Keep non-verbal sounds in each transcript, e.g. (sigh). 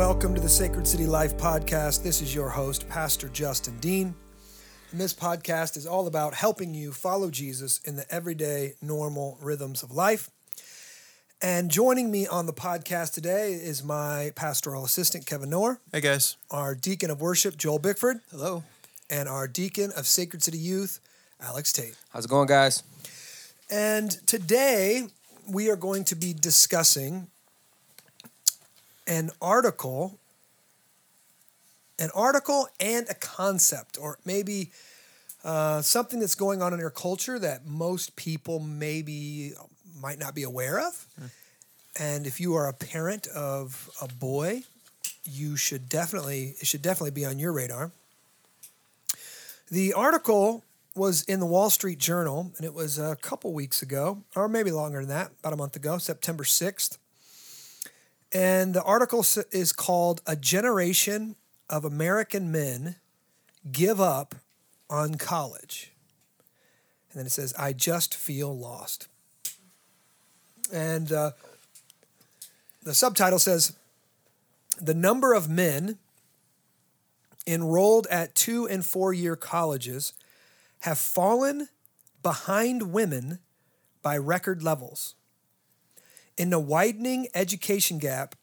Hello and welcome to the Sacred City Life podcast. This is your host, Pastor Justin Dean. And this podcast is all about helping you follow Jesus in the everyday, normal rhythms of life. And joining me on the podcast today is my pastoral assistant, Kevin Noor, Hey guys. our deacon of worship, Joel Bickford, Hello. and our deacon of Sacred City Youth, Alex Tate. How's it going, guys? And today we are going to be discussing an article, an article and a concept, or maybe uh, something that's going on in your culture that most people maybe might not be aware of. And if you are a parent of a boy, you should definitely it should definitely be on your radar. The article was in the Wall Street Journal, and it was a couple weeks ago, or maybe longer than that, about a month ago, September 6th. And the article is called A Generation of American Men Give Up on College. And then it says, I just feel lost. And uh, the subtitle says, The number of men enrolled at two and four year colleges have fallen behind women by record levels. In the widening education gap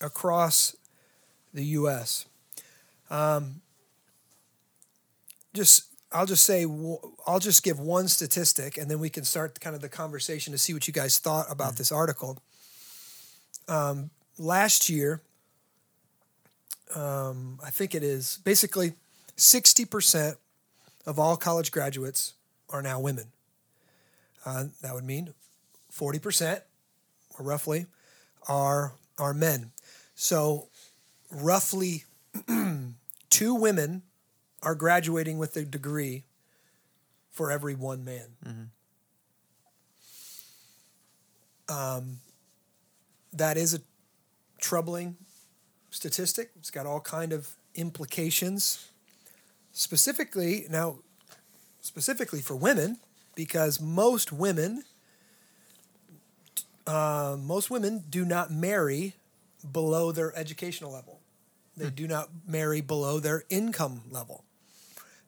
across the U.S., um, just I'll just say I'll just give one statistic, and then we can start kind of the conversation to see what you guys thought about this article. Um, last year, um, I think it is basically sixty percent of all college graduates are now women. Uh, that would mean 40%, or roughly, are, are men. So, roughly (clears throat) two women are graduating with a degree for every one man. Um, that is a troubling statistic. It's got all kind of implications specifically now specifically for women because most women uh, most women do not marry below their educational level. They do not marry below their income level.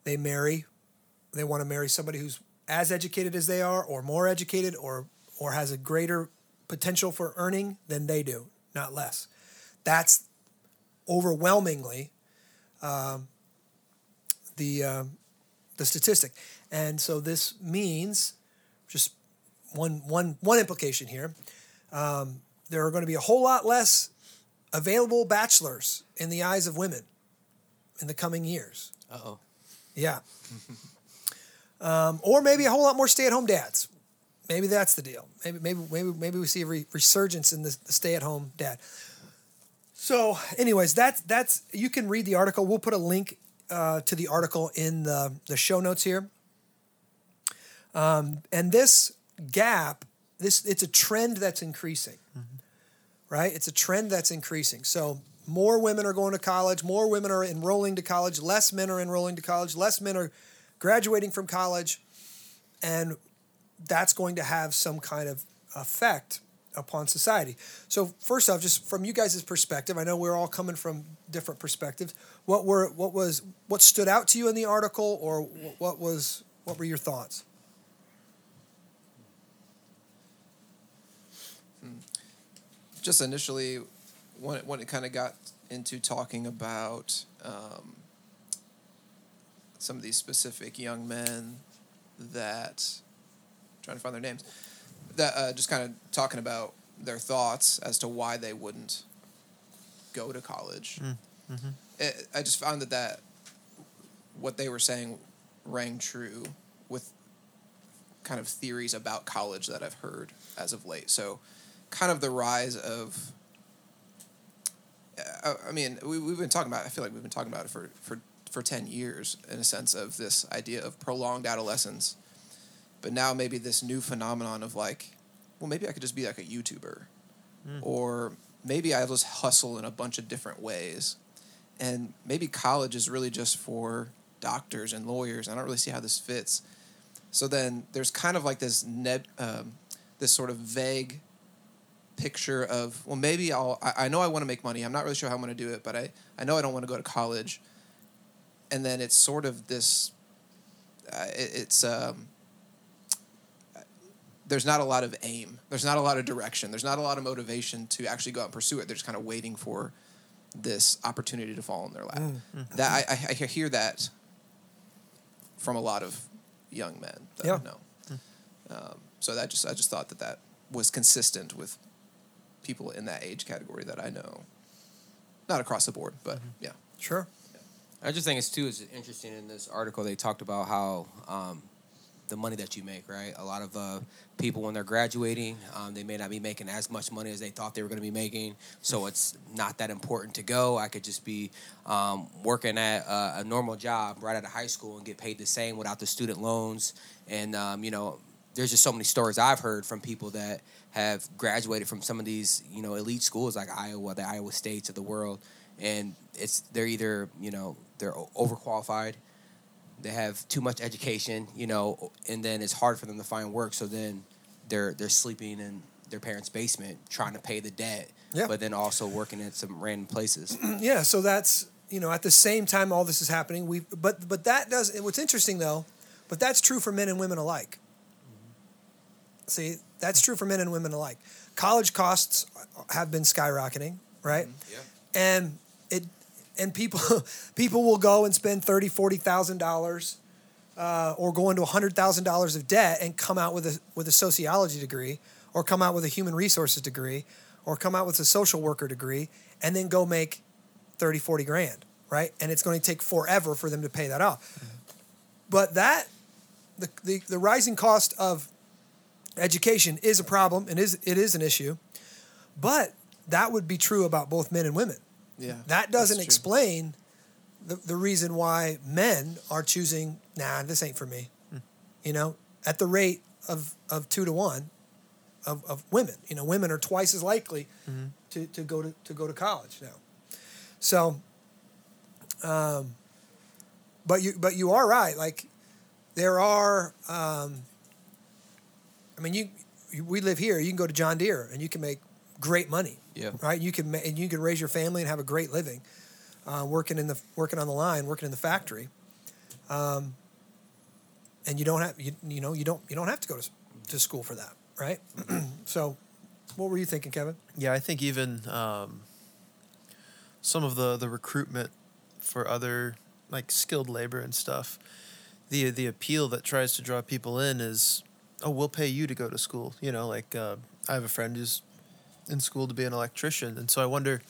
They marry they want to marry somebody who's as educated as they are or more educated or or has a greater potential for earning than they do not less. That's overwhelmingly the uh, the statistic, and so this means just one one one implication here. Um, there are going to be a whole lot less available bachelors in the eyes of women in the coming years. Uh oh. Yeah, um, or maybe a whole lot more stay-at-home dads. Maybe that's the deal. Maybe maybe maybe maybe we see a re- resurgence in the, the stay-at-home dad. So, anyways, that's that's you can read the article. We'll put a link uh, to the article in the the show notes here. Um, and this gap, this it's a trend that's increasing, right? It's a trend that's increasing. So more women are going to college, more women are enrolling to college, less men are enrolling to college, less men are graduating from college, and that's going to have some kind of effect upon society. So first off, just from you guys' perspective, I know we're all coming from different perspectives. What were what was what stood out to you in the article, or what was what were your thoughts? Just initially, when it, when it kind of got into talking about um, some of these specific young men that trying to find their names that uh, just kind of talking about their thoughts as to why they wouldn't go to college. It, I just found that that what they were saying rang true with kind of theories about college that I've heard as of late. So, kind of the rise of. uh, I mean, we, we've been talking about. I feel like we've been talking about it for for for ten years in a sense of this idea of prolonged adolescence, but now maybe this new phenomenon of like, well, maybe I could just be like a YouTuber, or maybe I'll just hustle in a bunch of different ways, and maybe college is really just for doctors and lawyers. I don't really see how this fits. So then there's kind of like this neb, um, this sort of vague picture of well maybe I'll I, I know I want to make money. I'm not really sure how I'm going to do it, but I I know I don't want to go to college. And then it's sort of this. Uh, it, it's um. There's not a lot of aim. There's not a lot of direction. There's not a lot of motivation to actually go out and pursue it. They're just kind of waiting for this opportunity to fall in their lap. That I, I, hear that from a lot of young men that Yeah. I know. Um, so that just I just thought that that was consistent with people in that age category that I know. Not across the board, but yeah. Sure. I just think it's too is interesting in this article they talked about how um, the money that you make, right? A lot of uh, people when they're graduating, um, they may not be making as much money as they thought they were going to be making, so it's not that important to go. I could just be um, working at a, a normal job right out of high school and get paid the same without the student loans, and um, you know. There's just so many stories I've heard from people that have graduated from some of these, you know, elite schools like Iowa, the Iowa States of the world, and it's they're either you know they're overqualified they have too much education you know and then it's hard for them to find work. So then they're they're sleeping in their parents basement trying to pay the debt Yeah. but then also working at some random places. (clears throat) Yeah so that's you know at the same time all this is happening we but but that does what's interesting though but that's true for men and women alike see that's true for men and women alike. College costs have been skyrocketing right? Yeah. And it and people (laughs) people will go and spend thirty forty thousand dollars uh, or go into hundred thousand dollars of debt and come out with a with a sociology degree or come out with a human resources degree or come out with a social worker degree and then go make 30 40 grand right? And it's going to take forever for them to pay that off. But that the, the, the rising cost of education is a problem and is it is an issue but that would be true about both men and women. Yeah. that doesn't explain the, the reason why men are choosing nah this ain't for me. You know at the rate of, of two to one of, of women. You know women are twice as likely to, to go to, to go to college now. So um, but you but you are right. Like there are um, i mean you, you we live here you can go to john deere and you can make great money yeah right? You can ma- and you can raise your family and have a great living, uh, working in the working on the line, working in the factory, um, and you don't have you, you know you don't you don't have to go to, to school for that, right? (clears throat) so, what were you thinking, Kevin? Yeah, I think even um, some of the the recruitment for other like skilled labor and stuff, the the appeal that tries to draw people in is, oh, we'll pay you to go to school. You know, like uh, I have a friend who's in school to be an electrician, and so I wonder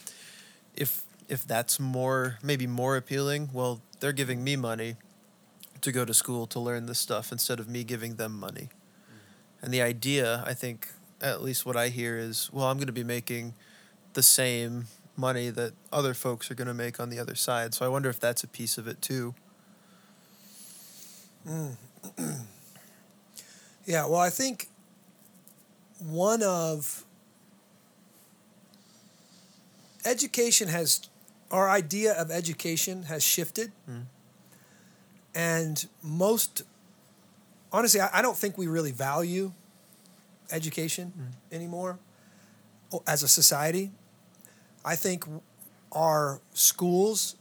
if if that's more maybe more appealing. Well, they're giving me money to go to school to learn this stuff instead of me giving them money. And the idea, I think, at least what I hear is, well, I'm going to be making the same money that other folks are going to make on the other side. So I wonder if that's a piece of it too. (clears throat) Yeah, well, I think one of education has our idea of education has shifted, and most honestly, I, I don't think we really value education anymore as a society. I think our schools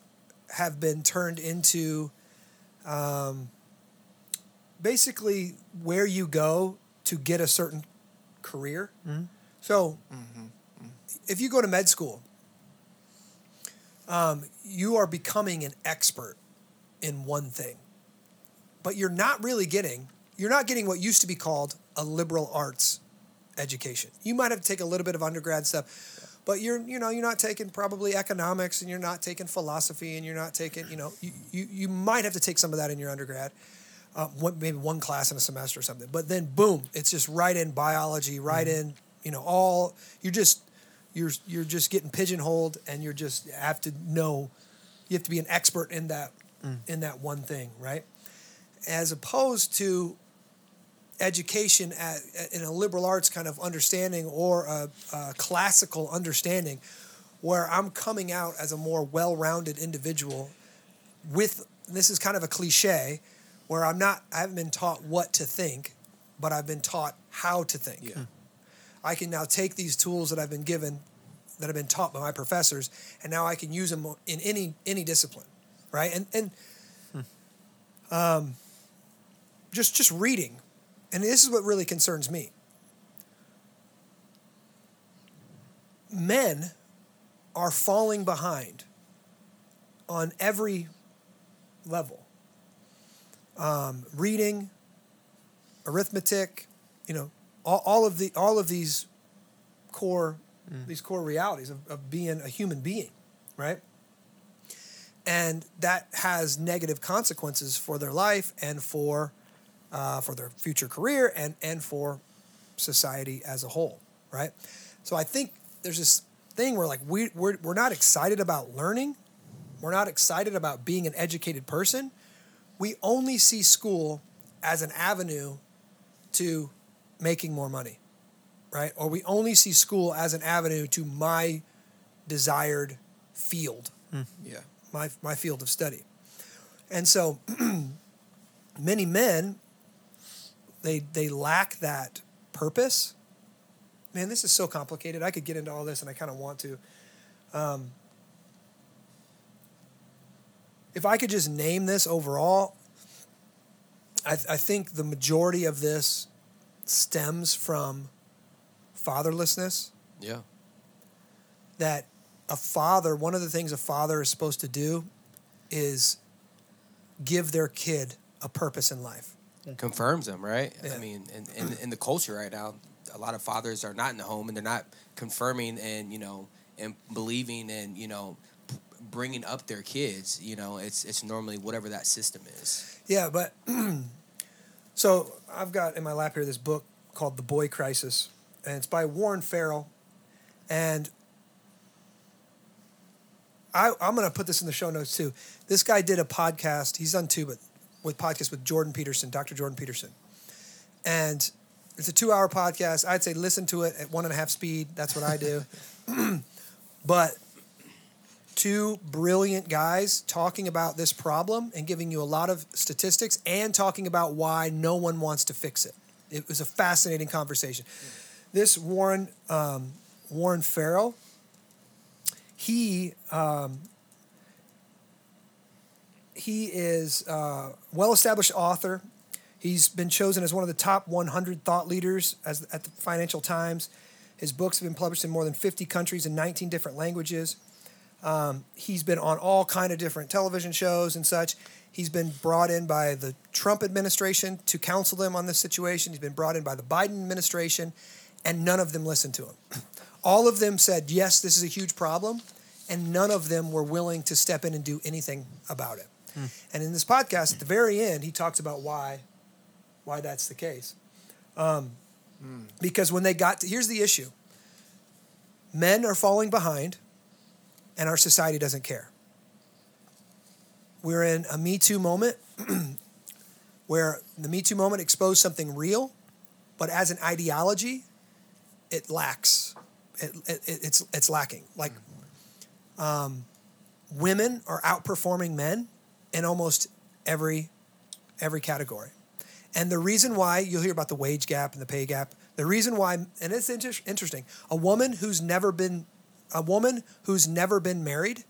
have been turned into um, basically where you go to get a certain career. So, if you go to med school, um, you are becoming an expert in one thing, but you're not really getting. You're not getting what used to be called a liberal arts education. You might have to take a little bit of undergrad stuff, but you're you know you're not taking probably economics and you're not taking philosophy and you're not taking you know you you, you might have to take some of that in your undergrad uh, one, maybe one class in a semester or something. But then, boom, it's just right in biology, right in you know all. You're just you're you're just getting pigeonholed, and you're just have to know. You have to be an expert in that in that one thing, right? As opposed to education at, in a liberal arts kind of understanding or a, a classical understanding, where I'm coming out as a more well-rounded individual with this is kind of a cliche where I'm not I haven't been taught what to think, but I've been taught how to think. Yeah. I can now take these tools that I've been given, that have been taught by my professors, and now I can use them in any any discipline, right? And and um, just just reading, and this is what really concerns me. Men are falling behind on every level. Um, reading, arithmetic, you know, all, all of the all of these core these core realities of, of being a human being, right? And that has negative consequences for their life and for uh, for their future career and and for society as a whole, right? So I think there's this thing where like we we're, we're not excited about learning, we're not excited about being an educated person. We only see school as an avenue to making more money, right? Or we only see school as an avenue to my desired field, Yeah. my, my field of study. And so (clears throat) many men, they, they lack that purpose. Man, this is so complicated. I could get into all this and I kind of want to. Um, if I could just name this overall, I, I think the majority of this stems from fatherlessness. Yeah. That a father, one of the things a father is supposed to do is give their kid a purpose in life. confirms them, right? Yeah. I mean, in, in in the culture right now, a lot of fathers are not in the home and they're not confirming and you know and believing and you know bringing up their kids. You know, it's it's normally whatever that system is. Yeah, but (clears throat) so I've got in my lap here this book called The Boy Crisis, and it's by Warren Farrell. And I, I'm to put this in the show notes too. This guy did a podcast. He's done two, but with podcast with Jordan Peterson, Dr. Jordan Peterson. And it's a two hour podcast. I'd say listen to it at one and a half speed. That's what I do. (clears throat) but two brilliant guys talking about this problem and giving you a lot of statistics and talking about why no one wants to fix it. It was a fascinating conversation. This Warren um, Warren Farrell, he um, he is a well-established author. He's been chosen as one of the top 100 thought leaders as at the Financial Times. His books have been published in more than 50 countries in 19 different languages. Um, he's been on all kind of different television shows and such. He's been brought in by the Trump administration to counsel them on this situation. He's been brought in by the Biden administration, and none of them listened to him. (clears throat) All of them said, yes, this is a huge problem, and none of them were willing to step in and do anything about it. And in this podcast, at the very end, he talks about why, why that's the case. Um, Because when they got to, here's the issue men are falling behind, and our society doesn't care. We're in a Me Too moment (clears throat) where the Me Too moment exposed something real, but as an ideology, it lacks. It, it, it's, it's lacking. Like, um, women are outperforming men in almost every every category. And the reason why you'll hear about the wage gap and the pay gap, the reason why, and it's inter- interesting, a woman who's never been, a woman who's never been married,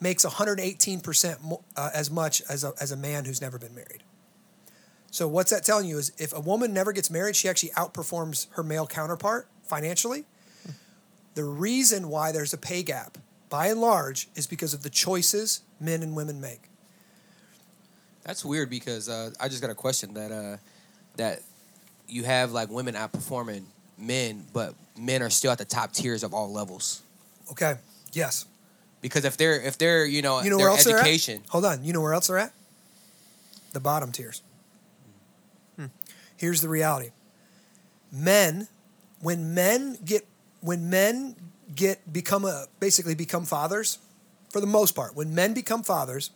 makes 118% mo- uh, as much as a, as a man who's never been married. So what's that telling you is if a woman never gets married, she actually outperforms her male counterpart financially. The reason why there's a pay gap, by and large, is because of the choices men and women make. That's weird because uh, I just got a question that uh, that you have like women outperforming men, but men are still at the top tiers of all levels. Okay. Yes. Because if they're if they're you know, You know their where else education, they're at? Hold on. You know where else they're at? The bottom tiers. Hmm. Here's the reality. Men, when men get when men get become a basically become fathers, for the most part, when men become fathers,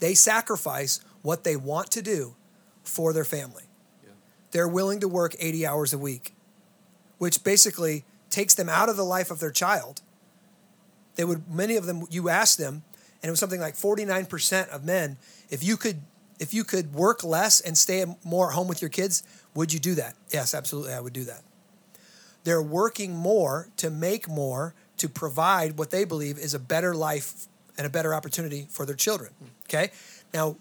they sacrifice what they want to do for their family. They're willing to work 80 hours a week, which basically takes them out of the life of their child they would many of them you ask them and it was something like 49% of men if you could if you could work less and stay more at home with your kids would you do that yes absolutely i would do that they're working more to make more to provide what they believe is a better life and a better opportunity for their children. Okay? Now,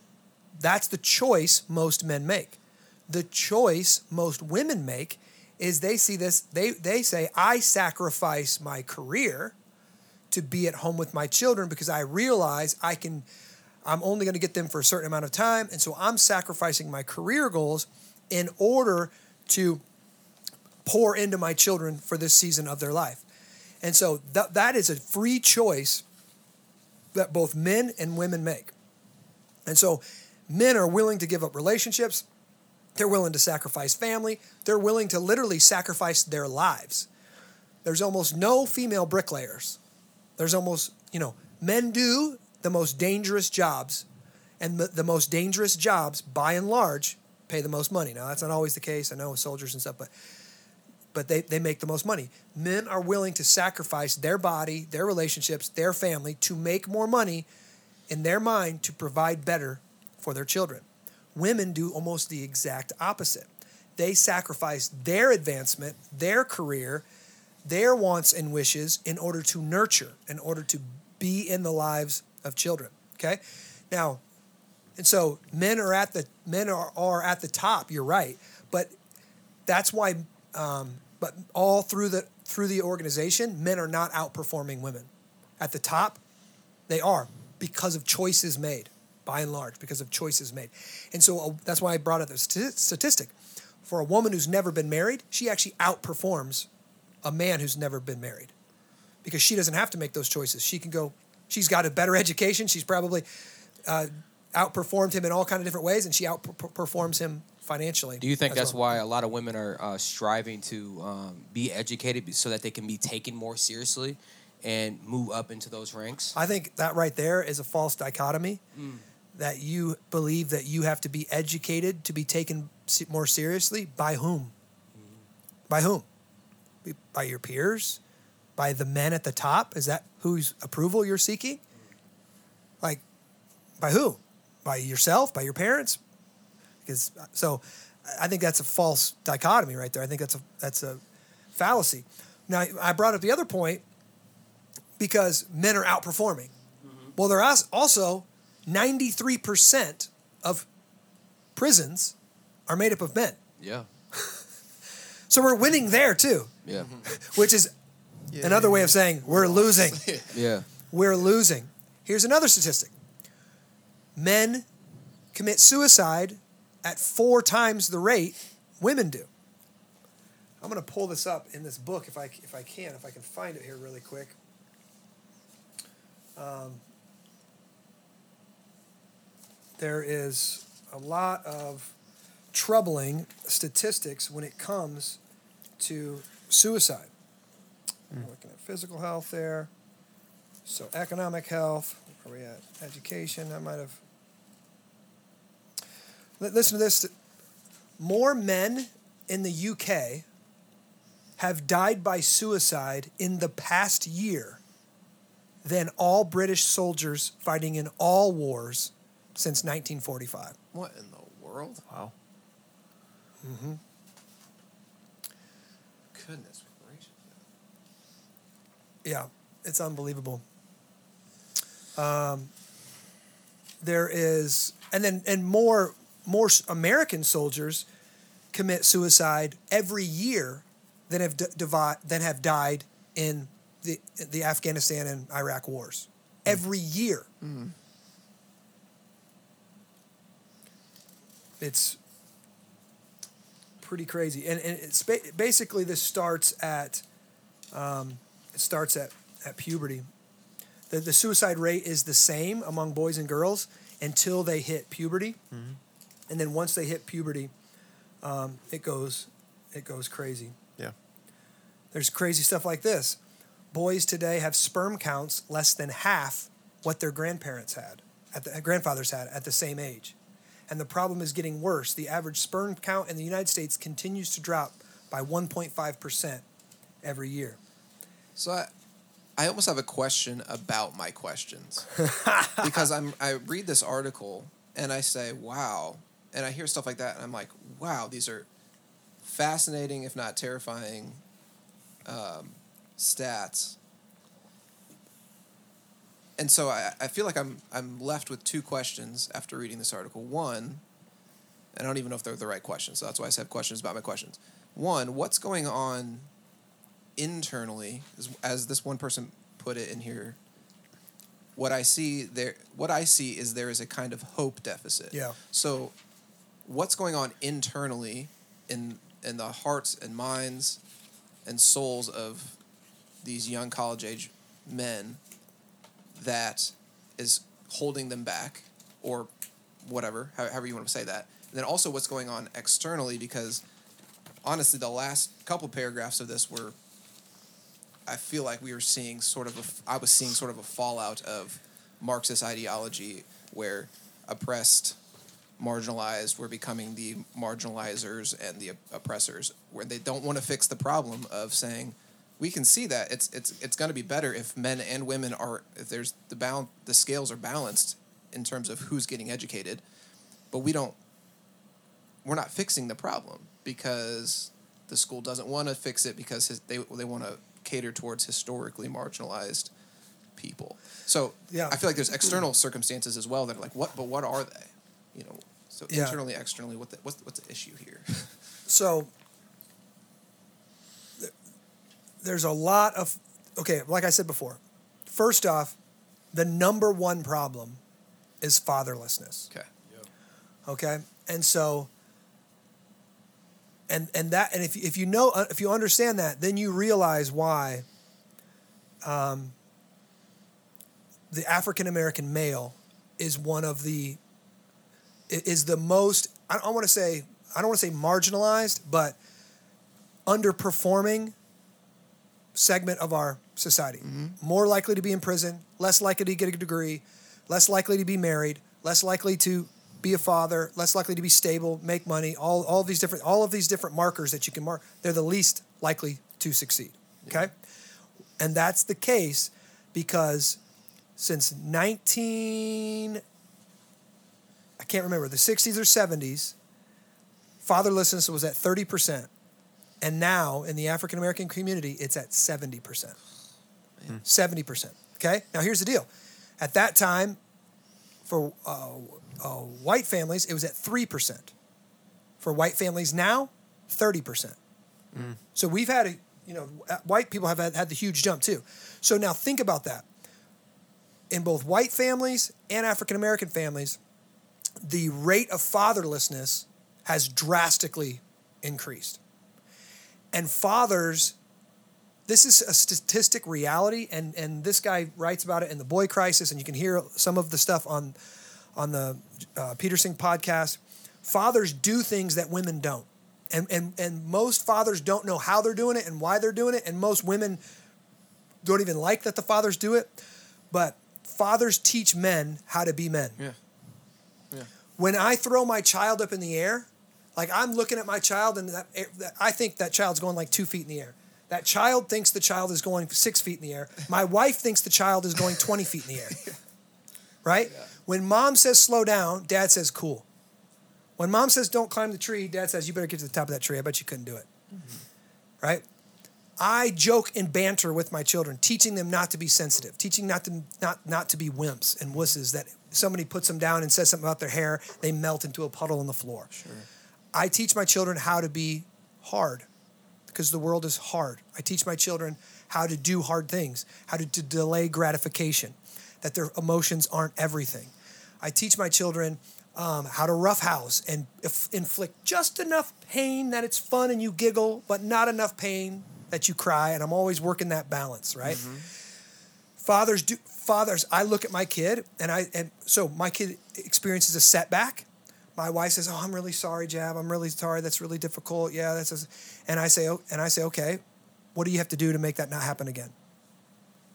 that's the choice most men make. The choice most women make is they see this, they, they say, I sacrifice my career to be at home with my children because I realize I can, I'm only going to get them for a certain amount of time. And so I'm sacrificing my career goals in order to pour into my children for this season of their life. And so that, that is a free choice that both men and women make. And so men are willing to give up relationships, they're willing to sacrifice family, they're willing to literally sacrifice their lives. There's almost no female bricklayers. There's almost, you know, men do the most dangerous jobs, and the, the most dangerous jobs, by and large, pay the most money. Now, that's not always the case. I know with soldiers and stuff, but but they, they make the most money. Men are willing to sacrifice their body, their relationships, their family to make more money in their mind to provide better for their children. Women do almost the exact opposite. They sacrifice their advancement, their career, their wants and wishes in order to nurture, in order to be in the lives of children. Okay? Now, and so men are at the men are, are at the top, you're right. But that's why um, but all through the through the organization, men are not outperforming women. At the top, they are because of choices made, by and large, because of choices made. And so uh, that's why I brought up the st- statistic. For a woman who's never been married, she actually outperforms a man who's never been married because she doesn't have to make those choices. She can go. She's got a better (laughs) education. She's probably uh, outperformed him in all kind of different ways, and she outperforms him financially. Do you think that's well. why a lot of women are uh, striving to um, be educated so that they can be taken more seriously and move up into those ranks? I think that right there is a false dichotomy. Mm. That you believe that you have to be educated to be taken more seriously. By whom? By whom? By your peers? By the men at the top? Is that whose approval you're seeking? Like, by who? By yourself? By your parents? Because uh, so, I think that's a false dichotomy right there. I think that's a that's a fallacy. Now I brought up the other point because men are outperforming. Mm-hmm. Well, they're also 93% of prisons are made up of men. Yeah. (laughs) So we're winning there too, Yeah. (laughs) which is another way of saying we're losing. (laughs) Yeah. We're losing. Here's another statistic men commit suicide at four times the rate women do. I'm going to pull this up in this book if I, if I can, if I can find it here really quick. Um, there is a lot of troubling statistics when it comes to suicide. I'm looking at physical health there. So economic health, where are we at? Education, I might have. Li- Listen to this. More men in the UK have died by suicide in the past year than all British soldiers fighting in all wars since 1945. What in the world? Wow. Mm-hmm. Goodness gracious. Yeah, it's unbelievable. Um, there is, and then and more more American soldiers commit suicide every year than have d- divi- than have died in the the Afghanistan and Iraq wars. Every year. It's pretty crazy, and and it's ba- basically this starts at um, it starts at, at puberty. The, the suicide rate is the same among boys and girls until they hit puberty, and then once they hit puberty, um, it goes it goes crazy. Yeah. There's crazy stuff like this. Boys today have sperm counts less than half what their grandparents had, at the grandfathers had at the same age. And the problem is getting worse. The average sperm count in the United States continues to drop by 1.5% every year. So I, I almost have a question about my questions (laughs) because I'm I read this article and I say wow, and I hear stuff like that and I'm like wow, these are fascinating if not terrifying um, stats. And so I, I feel like I'm I'm left with two questions after reading this article. One, and I don't even know if they're the right questions, so that's why I said questions about my questions. One, what's going on internally, as, as this one person put it in here? What I see there, what I see is there is a kind of hope deficit. Yeah. So, what's going on internally in in the hearts and minds and souls of these young college age men that is holding them back or whatever, however you want to say that. And then also what's going on externally because honestly, the last couple paragraphs of this were, I feel like we were seeing sort of a, I was seeing sort of a fallout of Marxist ideology where oppressed, marginalized were becoming the marginalizers and the oppressors, where they don't want to fix the problem of saying, we can see that it's it's it's going to be better if men and women are if there's the balance the scales are balanced in terms of who's getting educated, but we don't we're not fixing the problem because the school doesn't want to fix it because his, they they want to cater towards historically marginalized people. So Yeah. I feel like there's external circumstances as well that are like what, but what are they? You know, so Yeah. internally, externally, what the, what's what's the issue here? (laughs) So th- there's a lot of okay, like I said before. First off, the number one problem is fatherlessness. okay. Okay, and so and and that and if if you know uh, if you understand that, then you realize why um, the African American male is one of the is the most I don't want to say I don't want to say marginalized, but underperforming segment of our society. Mm-hmm. More likely to be in prison, less likely to get a degree, less likely to be married, less likely to be a father, less likely to be stable, make money, all, all these different all of these different markers that you can mark, they're the least likely to succeed. Okay? And that's the case because since 19 I can't remember, the 60s or 70s, fatherlessness was at 30%. And now in the African American community, it's at 70%. 70%. Okay? Now here's the deal. At that time, for uh, uh, white families, it was at 3%. For white families now, 30%. So we've had a, you know, uh, white people have had, had the huge jump too. So now think about that. In both white families and African American families, the rate of fatherlessness has drastically increased. And fathers, this is a statistic reality, and, and this guy writes about it in the Boy Crisis, and you can hear some of the stuff on, on the uh, Peterson podcast. Fathers do things that women don't. And, and, and most fathers don't know how they're doing it and why they're doing it, and most women don't even like that the fathers do it. But fathers teach men how to be men Yeah. when I throw my child up in the air, like I'm looking at my child and that, that- I think that child's going like two feet in the air. That child thinks the child is going six feet in the air. My wife thinks the child is going 20 feet in the air. (laughs) Right? When mom says slow down, dad says cool. When mom says don't climb the tree, dad says you better get to the top of that tree. I bet you couldn't do it. Mm-hmm. Right? I joke and banter with my children, teaching them not to be sensitive, teaching not to not not to be wimps and wusses. That somebody puts them down and says something about their hair, they melt into a puddle on the floor. Sure. I teach my children how to be hard because the world is hard. I teach my children how to do hard things, how to, to delay gratification, that their emotions aren't everything. I teach my children um, how to roughhouse and if, inflict just enough pain that it's fun and you giggle, but not enough pain that you cry. And I'm always working that balance, right? Fathers do fathers. I look at my kid and I and so my kid experiences a setback. My wife says, "Oh, I'm really sorry, Jab. I'm really sorry. That's really difficult. Yeah, that's." A, and I say, "Oh," and I say, "Okay, what do you have to do to make that not happen again?"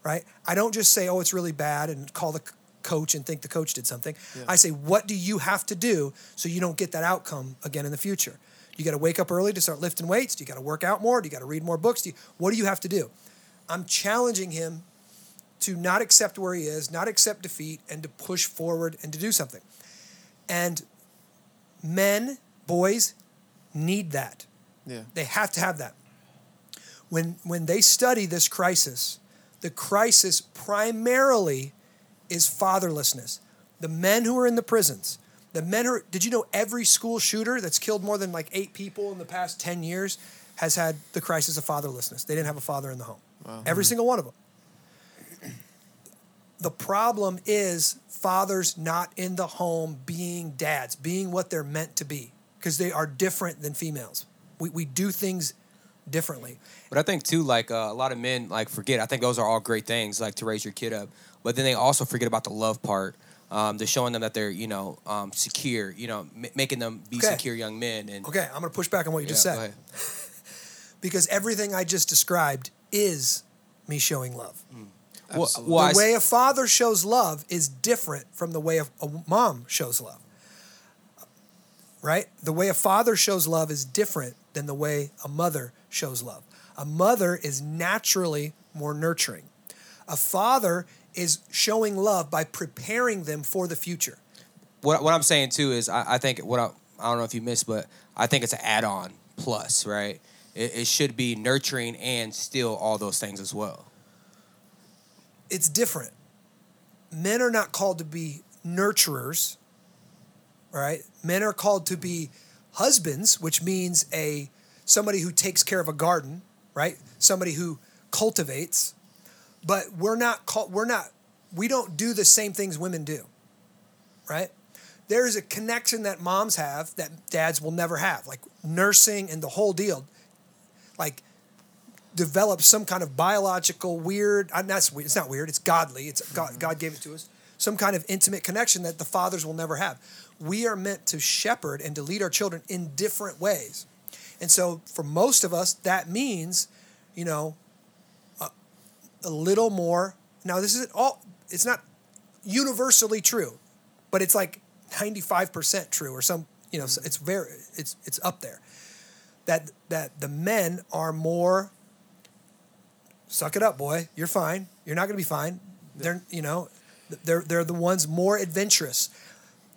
Right? I don't just say, "Oh, it's really bad," and call the coach and think the coach did something. I say, "What do you have to do so you don't get that outcome again in the future?" You got to wake up early to start lifting weights. Do you got to work out more? Do you got to read more books? Do you, what do you have to do? I'm challenging him to not accept where he is, not accept defeat, and to push forward and to do something. And men, boys, need that. Yeah. They have to have that. when when they study this crisis, the crisis primarily is fatherlessness. The men who are in the prisons, the men who are, did you know every school shooter that's killed more than like eight people in the past 10 years has had the crisis of fatherlessness. They didn't have a father in the home. Every mm-hmm. single one of them. The problem is fathers not in the home being dads, being what they're meant to be, because they are different than females. We, we do things differently. But I think too, like uh, a lot of men like forget. I think those are all great things, like to raise your kid up. But then they also forget about the love part. Um, they're showing them that they're you know um, secure. You know, m- making them be Okay. secure young men. And Okay, I'm going to push back on what you just said. (laughs) because everything I just described is me showing love. Well, well, the way a father shows love is different from the way a, a mom shows love. Right? The way a father shows love is different than the way a mother shows love. A mother is naturally more nurturing. A father is showing love by preparing them for the future. what what I'm saying too is I, I think what I, I don't know if you missed, but I think it's an add-on plus, right? It, it should be nurturing and still all those things as well. It's different. Men are not called to be nurturers, right? Men are called to be husbands, which means a somebody who takes care of a garden, right? Somebody who cultivates. But we're not called we're not we don't do the same things women do. Right? There is a connection that moms have that dads will never have, like nursing and the whole deal. Like develop some kind of biological weird uh, that's weird it's not weird it's godly it's god, god gave it to us some kind of intimate connection that the fathers will never have. We are meant to shepherd and to lead our children in different ways. And so for most of us that means you know a, a little more. Now this isn't all it's not universally true but it's like 95% true or some you know so it's very it's it's up there. That that the men are more suck it up, boy. You're fine. You're not going to be fine. They're, you know, they're they're the ones more adventurous.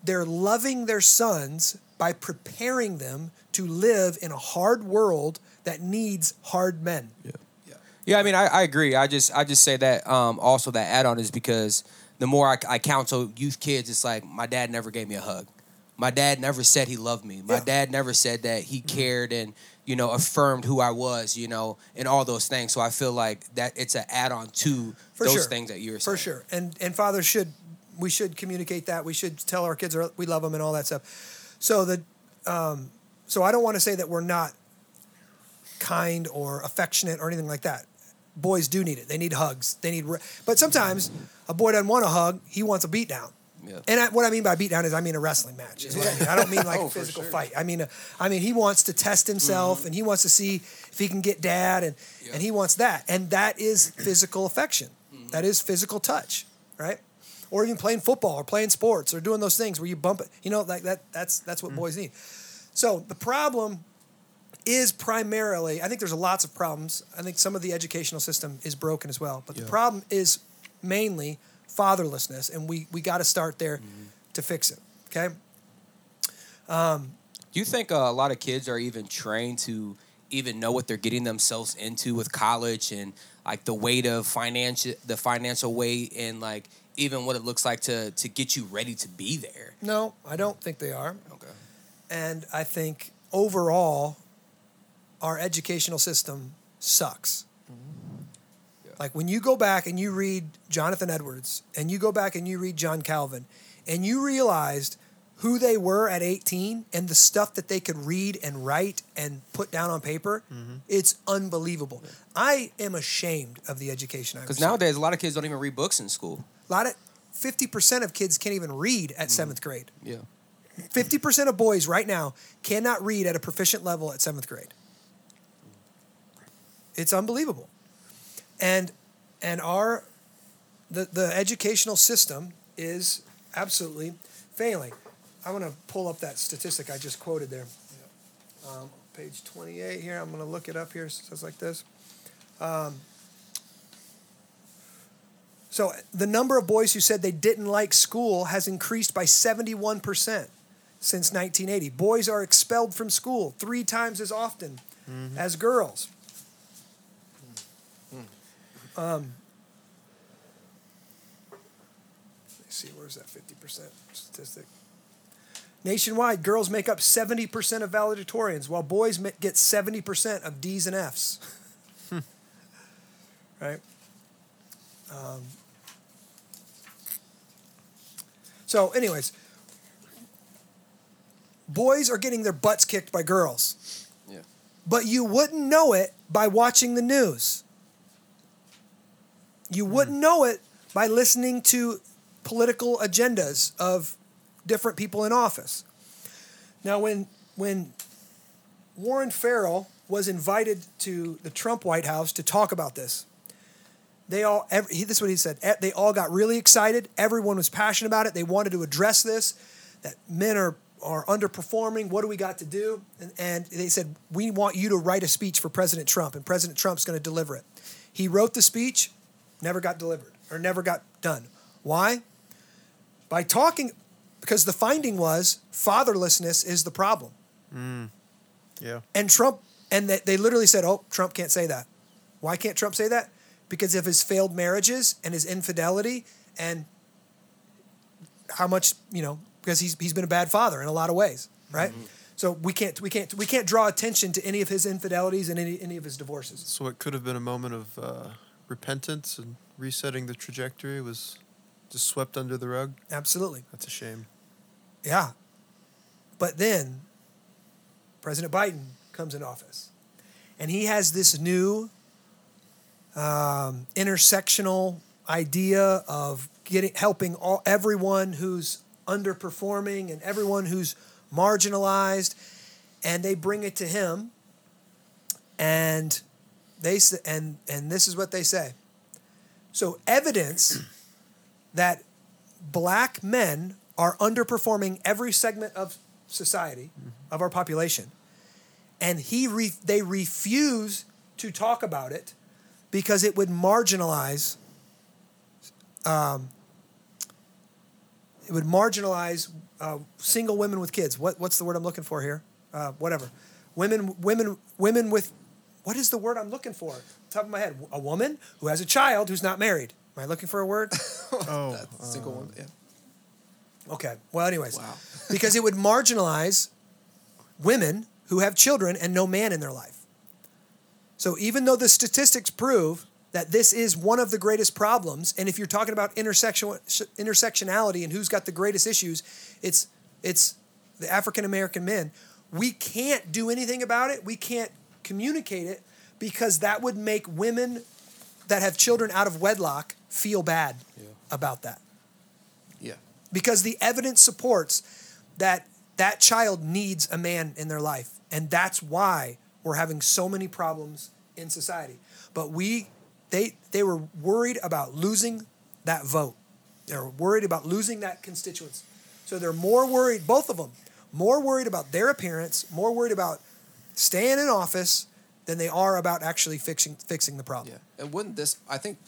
They're loving their sons by preparing them to live in a hard world that needs hard men. Yeah. Yeah, Yeah. I mean, I, I agree. I just I just say that um, also that add on is because the more I, I counsel youth kids, it's like my dad never gave me a hug. My dad never said he loved me. My Yeah. dad never said that he cared and you know affirmed who I was. You know, and all those things. So I feel like that it's an add on to For those sure. things that you were For sure. And and fathers should we should communicate that. We should tell our kids we love them and all that stuff. So the um, so I don't want to say that we're not kind or affectionate or anything like that. Boys do need it. They need hugs. They need, re- but sometimes a boy doesn't want a hug. He wants a beat down. Yeah. And I, what I mean by beatdown is I mean a wrestling match. Is what I mean. I don't mean (laughs) like Oh, a physical sure. fight. I mean, a, I mean he wants to test himself mm-hmm. and he wants to see if he can get dad and Yeah. and he wants that. And that is physical affection. Mm-hmm. That is physical touch, right? Or even playing football or playing sports or doing those things where you bump it. You know, like that. That's that's what mm-hmm. boys need. So the problem is primarily, I think there's lots of problems. I think some of the educational system is broken as well. But the problem is mainly fatherlessness, and we we got to start there to fix it. Okay. Do you think uh, a lot of kids are even trained to even know what they're getting themselves into with college and like the weight of financial the financial weight and like even what it looks like to to get you ready to be there? No, I don't think they are. Okay. And I think overall, our educational system sucks. Yeah. Like when you go back and you read Jonathan Edwards and you go back and you read John Calvin and you realized who they were at 18 and the stuff that they could read and write and put down on paper, mm-hmm. it's unbelievable. I am ashamed of the education I Because received. Because nowadays a lot of kids don't even read books in school. a lot of 50% of kids can't even read at mm-hmm. seventh grade. Yeah. 50% of boys right now cannot read at a proficient level at seventh grade. It's unbelievable. And and our the, the educational system is absolutely failing. I want to pull up that statistic I just quoted there. Um, page 28 here. I'm going to look it up here. It says like this. Um, so the number of boys who said they didn't like school has increased by 71% since 1980. Boys are expelled from school three times as often as girls. Let's see, where's that 50% statistic? Nationwide, girls make up 70% of valedictorians, while boys get 70% of D's and F's. (laughs) right? Um, so, anyways, boys are getting their butts kicked by girls, Yeah. but you wouldn't know it by watching the news. You wouldn't mm. know it by listening to political agendas of different people in office. Now, when when Warren Farrell was invited to the Trump White House to talk about this, they all every, he, this is what he said. "E- They all got really excited. Everyone was passionate about it. They wanted to address this. That men are are underperforming. What do we got to do? And, and they said we want you to write a speech for President Trump, and President Trump's going to deliver it. He wrote the speech, never got delivered or never got done. Why? By talking, because the finding was fatherlessness is the problem. Yeah. And Trump, and they, they literally said, oh, Trump can't say that. Why can't Trump say that? Because of his failed marriages and his infidelity and how much, you know, because he's, he's been a bad father in a lot of ways, right? So we can't, we, can't, we can't draw attention to any of his infidelities and any, any of his divorces. So it could have been a moment of uh, repentance and resetting the trajectory was just swept under the rug. Absolutely. That's a shame. Yeah. But then President Biden comes in office and he has this new um, intersectional idea of getting helping all everyone who's underperforming and everyone who's marginalized and they bring it to him and they and and this is what they say. So evidence (clears throat) that black men are underperforming every segment of society of our population and he re- they refuse to talk about it because it would marginalize um, it would marginalize uh, single women with kids. What, what's the word i'm looking for here? Uh, whatever. Women women women with what is the word i'm looking for top of my head a woman who has a child who's not married am i looking for a word (laughs) Oh, That's single woman. Yeah. Okay. Well, anyways, Wow. (laughs) because it would marginalize women who have children and no man in their life. So even though the statistics prove that this is one of the greatest problems, and if you're talking about intersection intersectionality and who's got the greatest issues, it's it's the African American men. We can't do anything about it. We can't communicate it because that would make women that have children out of wedlock feel bad about that. Yeah. because the evidence supports that that child needs a man in their life and that's why we're having so many problems in society. But we they they were worried about losing that vote. They're worried about losing that constituency so they're more worried both of them more worried about their appearance more worried about staying in office than they are about actually fixing fixing the problem Yeah. And wouldn't this, I think,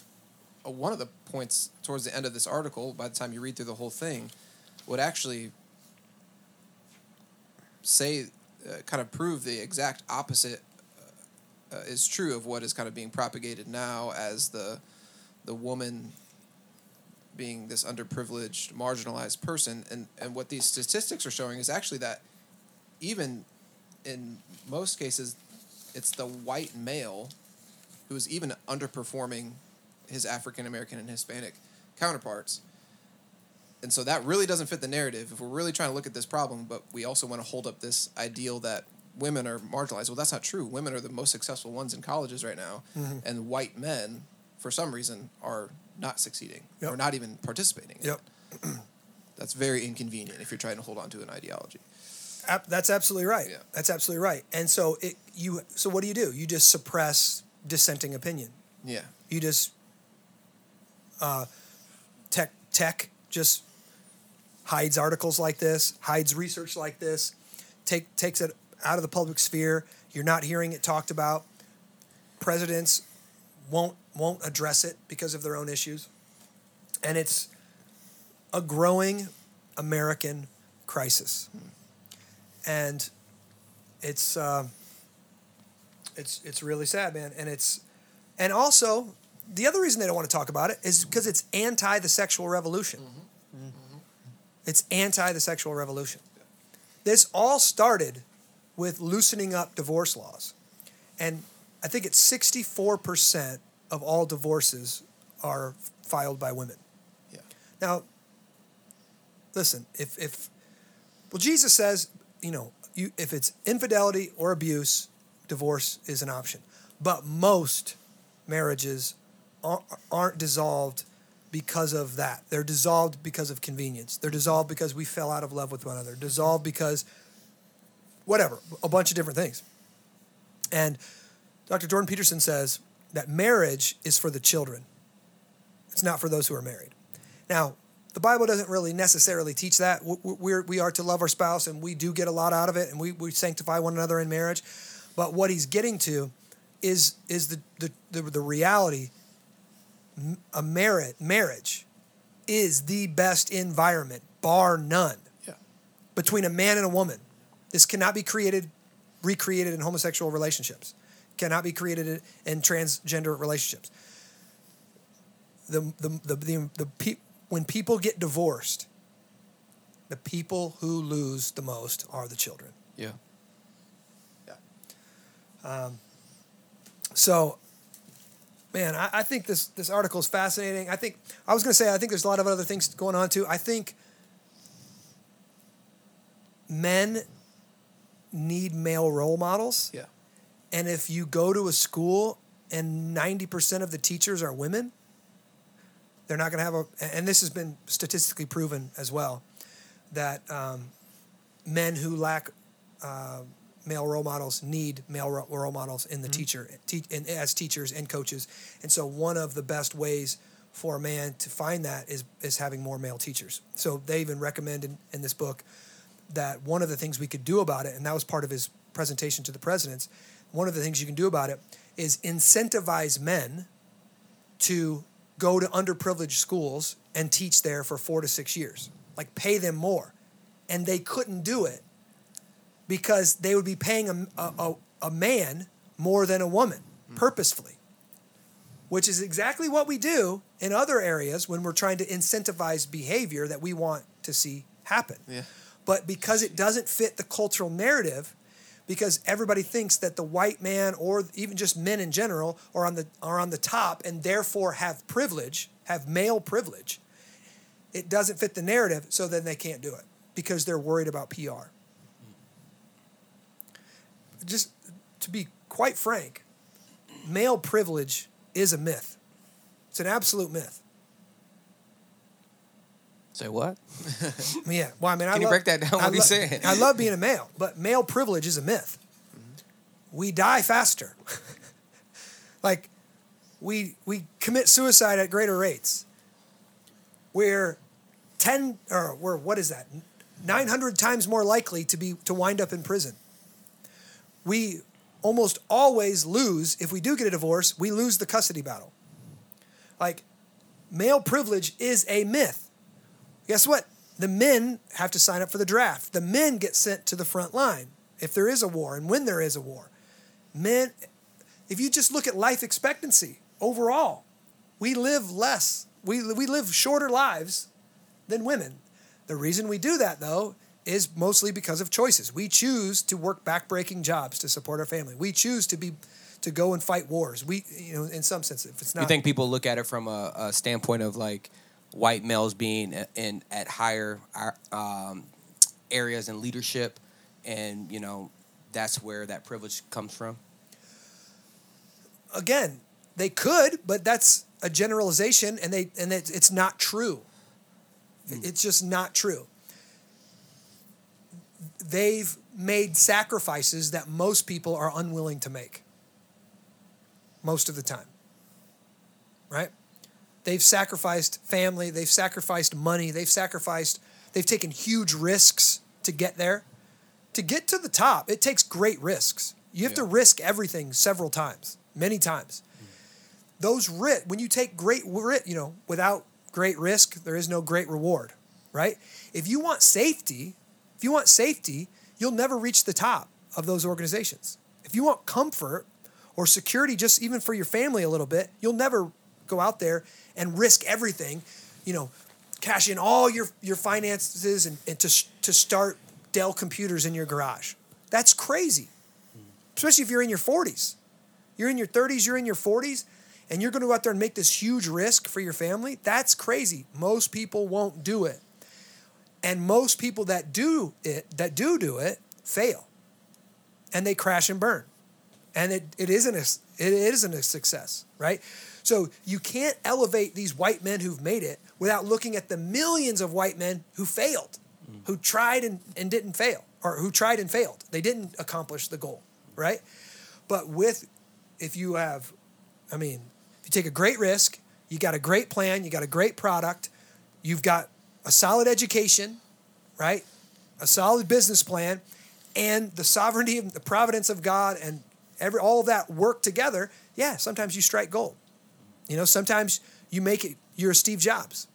uh, one of the points towards the end of this article, by the time you read through the whole thing, would actually say, uh, kind of prove the exact opposite uh, uh, is true of what is kind of being propagated now as the the woman being this underprivileged, marginalized person, and and what these statistics are showing is actually that even in most cases, it's the white male who is even underperforming his African American and Hispanic counterparts. And so that really doesn't fit the narrative if we're really trying to look at this problem, but we also want to hold up this ideal that women are marginalized. Well, that's not true. Women are the most successful ones in colleges right now, mm-hmm. and white men, for some reason, are not succeeding Yep. or not even participating. in Yep. it. That's very inconvenient if you're trying to hold on to an ideology. Ab- that's absolutely right. Yeah. That's absolutely right. And so it you so what do you do? You just suppress dissenting opinion. Yeah. You just uh, tech tech just hides articles like this, hides research like this, take takes it out of the public sphere. You're not hearing it talked about. Presidents won't won't address it because of their own issues. And it's a growing American crisis. And it's uh, it's it's really sad, man. And it's and also the other reason they don't want to talk about it is because it's anti the sexual revolution. It's anti the sexual revolution. This all started with loosening up divorce laws. And I think it's 64% of all divorces are filed by women. Yeah. Now, listen, if, if well, Jesus says, you know, you, if it's infidelity or abuse, divorce is an option. But most marriages aren't, aren't dissolved because of that. They're dissolved because of convenience. They're dissolved because we fell out of love with one another. Dissolved because whatever, a bunch of different things. And Dr. Jordan Peterson says that marriage is for the children. It's not for those who are married. Now, the Bible doesn't really necessarily teach that. We're, we are to love our spouse, and we do get a lot out of it, and we, we sanctify one another in marriage. But what he's getting to is, is the, the, the, the reality a merit marriage is the best environment, bar none, Yeah. between a man and a woman. This cannot be created, recreated in homosexual relationships. Cannot be created in transgender relationships. The the the the, the pe- when people get divorced, the people who lose the most are the children. Yeah. Yeah. Um, so, man, I, I think this this article is fascinating. I think I was going to say I think there's a lot of other things going on too. I think men need male role models, Yeah. and if you go to a school and ninety percent of the teachers are women, they're not going to have a. And this has been statistically proven as well that um, men who lack uh, male role models need male ro- role models in the teacher te- in, as teachers and coaches and so one of the best ways for a man to find that is is having more male teachers so they even recommended in this book that one of the things we could do about it and that was part of his presentation to the presidents one of the things you can do about it is incentivize men to go to underprivileged schools and teach there for four to six years like pay them more and they couldn't do it because they would be paying a, a, a, a man more than a woman hmm. purposefully, which is exactly what we do in other areas when we're trying to incentivize behavior that we want to see happen. Yeah. But because it doesn't fit the cultural narrative, because everybody thinks that the white man or even just men in general are on the are on the top and therefore have privilege, have male privilege, it doesn't fit the narrative, so then they can't do it because they're worried about PR just to be quite frank, male privilege is a myth. It's an absolute myth. Say what? (laughs) Yeah. Well, I mean, I Can you love- break that down? I What are you lo- saying? I love being a male, but male privilege is a myth. We die faster. (laughs) like, we we commit suicide at greater rates. We're ten or we're what is that? Nine hundred times more likely to be to wind up in prison. We almost always lose if we do get a divorce. We lose the custody battle. Like, male privilege is a myth guess what? The men have to sign up for the draft. The men get sent to the front line if there is a war and when there is a war. Men, if you just look at life expectancy overall, we live less. We, we live shorter lives than women. The reason we do that, though, is mostly because of choices. We choose to work backbreaking jobs to support our family. We choose to be to go and fight wars. We, you know, in some sense, if it's not You think people look at it from a, a standpoint of like white males being in at higher um, areas in leadership, and you know that's where that privilege comes from. again, they could, but that's a generalization, and they and it, it's not true. It's just not true. They've made sacrifices that most people are unwilling to make. Most of the time, right? They've sacrificed family. They've sacrificed money. They've sacrificed. They've taken huge risks to get there. To get to the top, it takes great risks. You have to risk everything several times, many times. Those ri- when you take great you know, without great risk, there is no great reward, right? If you want safety, if you want safety, you'll never reach the top of those organizations. If you want comfort or security just even for your family a little bit, you'll never go out there and risk everything, you know, cash in all your your finances and, and to to start Dell computers in your garage. That's crazy. Especially if you're in your 40s. You're in your 30s, you're in your 40s, and you're going to go out there and make this huge risk for your family. That's crazy. Most people won't do it. And most people that do it, that do do it, fail. And they crash and burn. And it, it isn't a, it isn't a success, right? So you can't elevate these white men who've made it without looking at the millions of white men who failed, who tried and, and didn't fail, or who tried and failed. They didn't accomplish the goal, right? But with, if you have, I mean, if you take a great risk, you got a great plan, you got a great product, you've got a solid education, right? A solid business plan, and the sovereignty and the providence of God and every all that work together, yeah, sometimes you strike gold. You know, sometimes you make it, you're a Steve Jobs,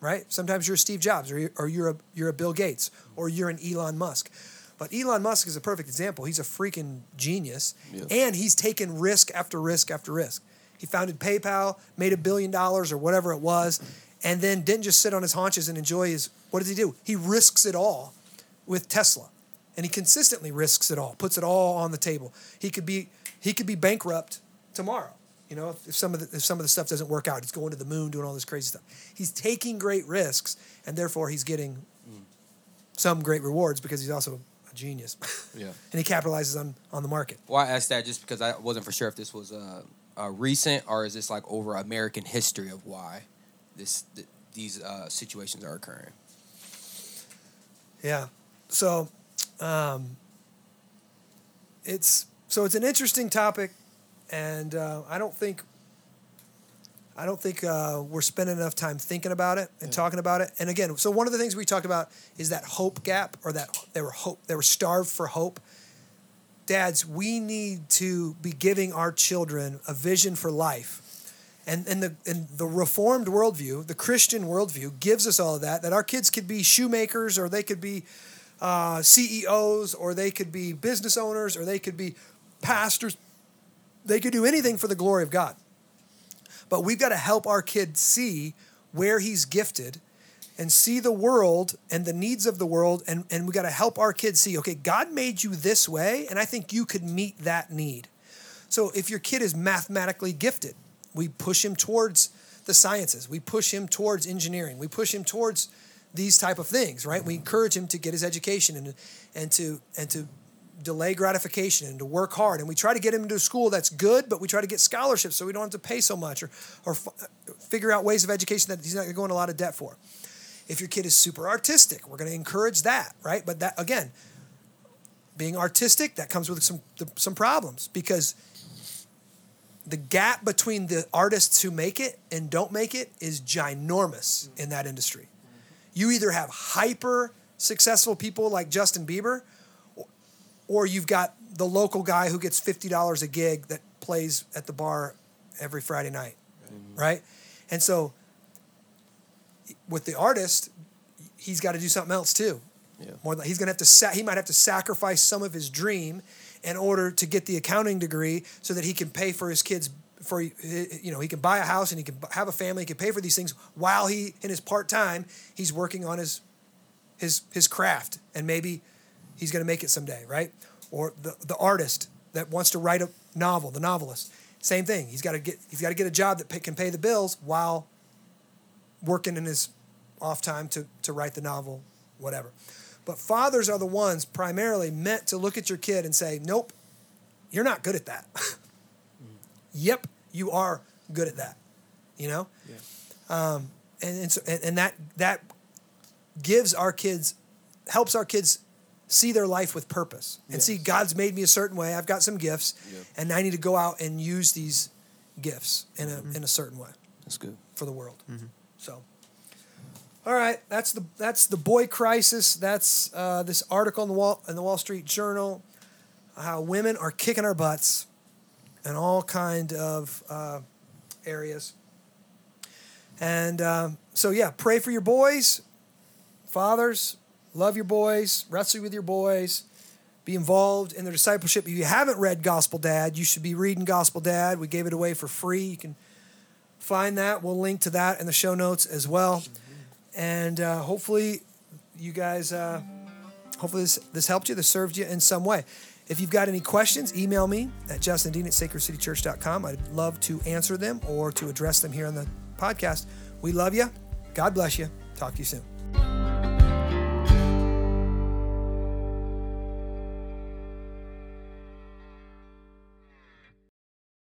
right? Sometimes you're a Steve Jobs or you're, or you're a you're a Bill Gates or you're an Elon Musk. But Elon Musk is a perfect example. He's a freaking genius Yeah. and he's taken risk after risk after risk. He founded PayPal, made a billion dollars or whatever it was, and then didn't just sit on his haunches and enjoy his what does he do? He risks it all with Tesla. And he consistently risks it all, puts it all on the table. He could be he could be bankrupt tomorrow. You know, if, if some of the if some of the stuff doesn't work out, he's going to the moon, doing all this crazy stuff. He's taking great risks, and therefore he's getting some great rewards because he's also a genius. (laughs) Yeah. and he capitalizes on on the market. Well, I asked that just because I wasn't for sure if this was uh, uh, recent or is this like over American history of why this th- these uh, situations are occurring. Yeah. So, um, it's so it's an interesting topic, and uh, I don't think I don't think uh, we're spending enough time thinking about it and talking about it. And again, so one of the things we talked about is that hope gap, or that they were hope they were starved for hope. Dads, we need to be giving our children a vision for life. And, and the and the reformed worldview, the Christian worldview, gives us all of that. That our kids could be shoemakers, or they could be uh, CEOs, or they could be business owners, or they could be pastors. They could do anything for the glory of God. But we've got to help our kid see where he's gifted and see the world and the needs of the world. And, and we got to help our kids see, okay, God made you this way, and I think you could meet that need. So if your kid is mathematically gifted, we push him towards the sciences. We push him towards engineering. We push him towards these type of things, right? We encourage him to get his education and and to and to delay gratification and to work hard. And we try to get him into a school that's good, but we try to get scholarships so we don't have to pay so much or or f- figure out ways of education that he's not going to go in a lot of debt for. If your kid is super artistic, we're going to encourage that, right? But that again, being artistic that comes with some some problems because the gap between the artists who make it and don't make it is ginormous in that industry. You either have hyper successful people like Justin Bieber, or, you've got the local guy who gets fifty dollars a gig that plays at the bar every Friday night, mm-hmm. right? And so, with the artist, he's got to do something else too. Yeah. More than, he's gonna have to sa- he might have to sacrifice some of his dream in order to get the accounting degree so that he can pay for his kids for you know he can buy a house and he can have a family he can pay for these things while he in his part-time he's working on his his his craft. And maybe he's going to make it someday right? Or the the artist that wants to write a novel the novelist. Same thing. He's got to get he's got to get a job that can pay the bills while working in his off time to to write the novel whatever. But fathers are the ones primarily meant to look at your kid and say nope you're not good at that. (laughs) Yep you are good at that you know? Um, and, and, so, and, and that that gives our kids helps our kids see their life with purpose and see god's made me a certain way. I've got some gifts Yeah. and i need to go out and use these gifts in a, in a certain way That's good. for the world. So all right that's the that's the boy crisis. That's uh, this article in the wall in the wall street journal how women are kicking our butts in all kind of uh, areas and um, so yeah pray for your boys fathers love your boys wrestle with your boys be involved in their discipleship if you haven't read gospel dad you should be reading gospel dad we gave it away for free you can find that. We'll link to that in the show notes as well. And uh, hopefully, you guys, uh, hopefully this, this helped you, this served you in some way. If you've got any questions, email me at justindean at sacredcitychurch.com. I'd love to answer them or to address them here on the podcast. We love you. God bless you. Talk to you soon.